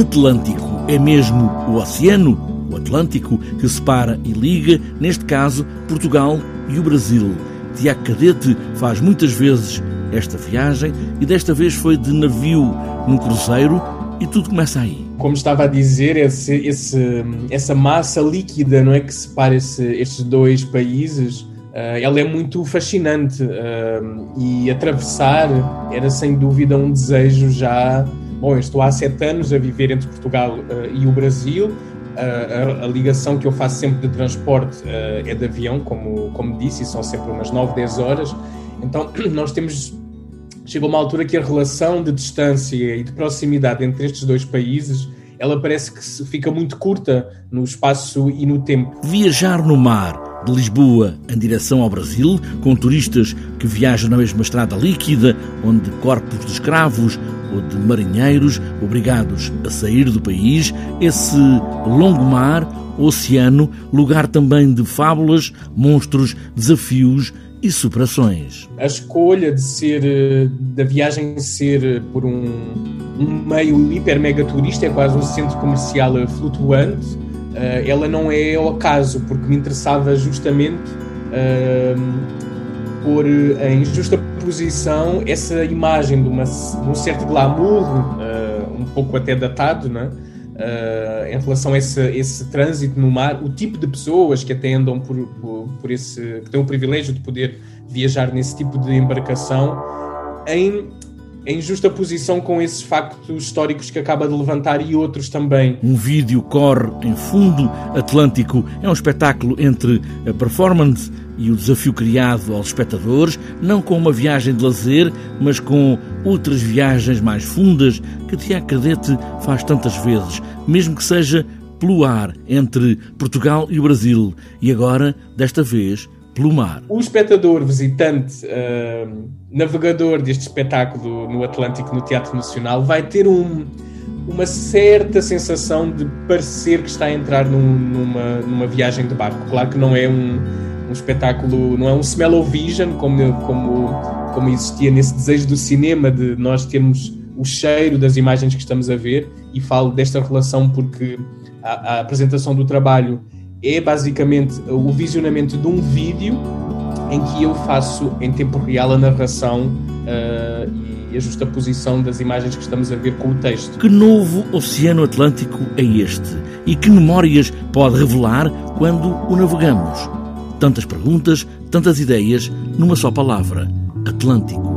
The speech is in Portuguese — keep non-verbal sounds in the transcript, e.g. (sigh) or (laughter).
Atlântico é mesmo o oceano, o Atlântico, que separa e liga, neste caso, Portugal e o Brasil. Tiago Cadete faz muitas vezes esta viagem e desta vez foi de navio num cruzeiro e tudo começa aí. Como estava a dizer, esse, esse, essa massa líquida não é que separa esse, estes dois países, uh, ela é muito fascinante uh, e atravessar era sem dúvida um desejo já. Bom, eu estou há sete anos a viver entre Portugal uh, e o Brasil. A, a, ligação que eu faço sempre de transporte é de avião, como, como disse, e são sempre umas 9, 10 horas. Então, (clears throat) nós temos chega uma altura que a relação de distância e de proximidade entre estes dois países ela parece que fica muito curta no espaço e no tempo. Viajar no mar de Lisboa em direção ao Brasil, com turistas que viajam na mesma estrada líquida, onde corpos de escravos ou de marinheiros obrigados a sair do país, esse longo mar, oceano, lugar também de fábulas, monstros, desafios e superações. A escolha de ser eh, da viagem ser por um, meio hiper mega turista, é quase um centro comercial flutuante, uh, ela não é ao acaso, porque me interessava justamente pôr em justa posição essa imagem de, uma, de um certo glamour, uh, um pouco até datado, né? Uh, em relação a esse, esse trânsito no mar, o tipo de pessoas que até andam por, por, por, esse, que têm o privilégio de poder viajar nesse tipo de embarcação, em, em justa posição com esses factos históricos que acaba de levantar e outros também. Um vídeo corre em fundo atlântico, é um espetáculo entre a performance e o desafio criado aos espectadores, não com uma viagem de lazer, mas com outras viagens mais fundas que Tiago Cadete faz tantas vezes, mesmo que seja pelo ar entre Portugal e o Brasil, e agora, desta vez, pelo mar. O espectador, visitante, uh, navegador deste espetáculo no Atlântico, no Teatro Nacional, vai ter um, uma certa sensação de parecer que está a entrar num, numa, numa viagem de barco. Claro que não é um um espetáculo, não é um smell-o-vision como, como, como existia nesse desejo do cinema de nós termos o cheiro das imagens que estamos a ver e falo desta relação porque a, a apresentação do trabalho é basicamente o visionamento de um vídeo em que eu faço em tempo real a narração uh, e a justaposição das imagens que estamos a ver com o texto. Que novo Oceano Atlântico é este? E que memórias pode revelar quando o navegamos? Tantas perguntas, tantas ideias, numa só palavra: Atlântico.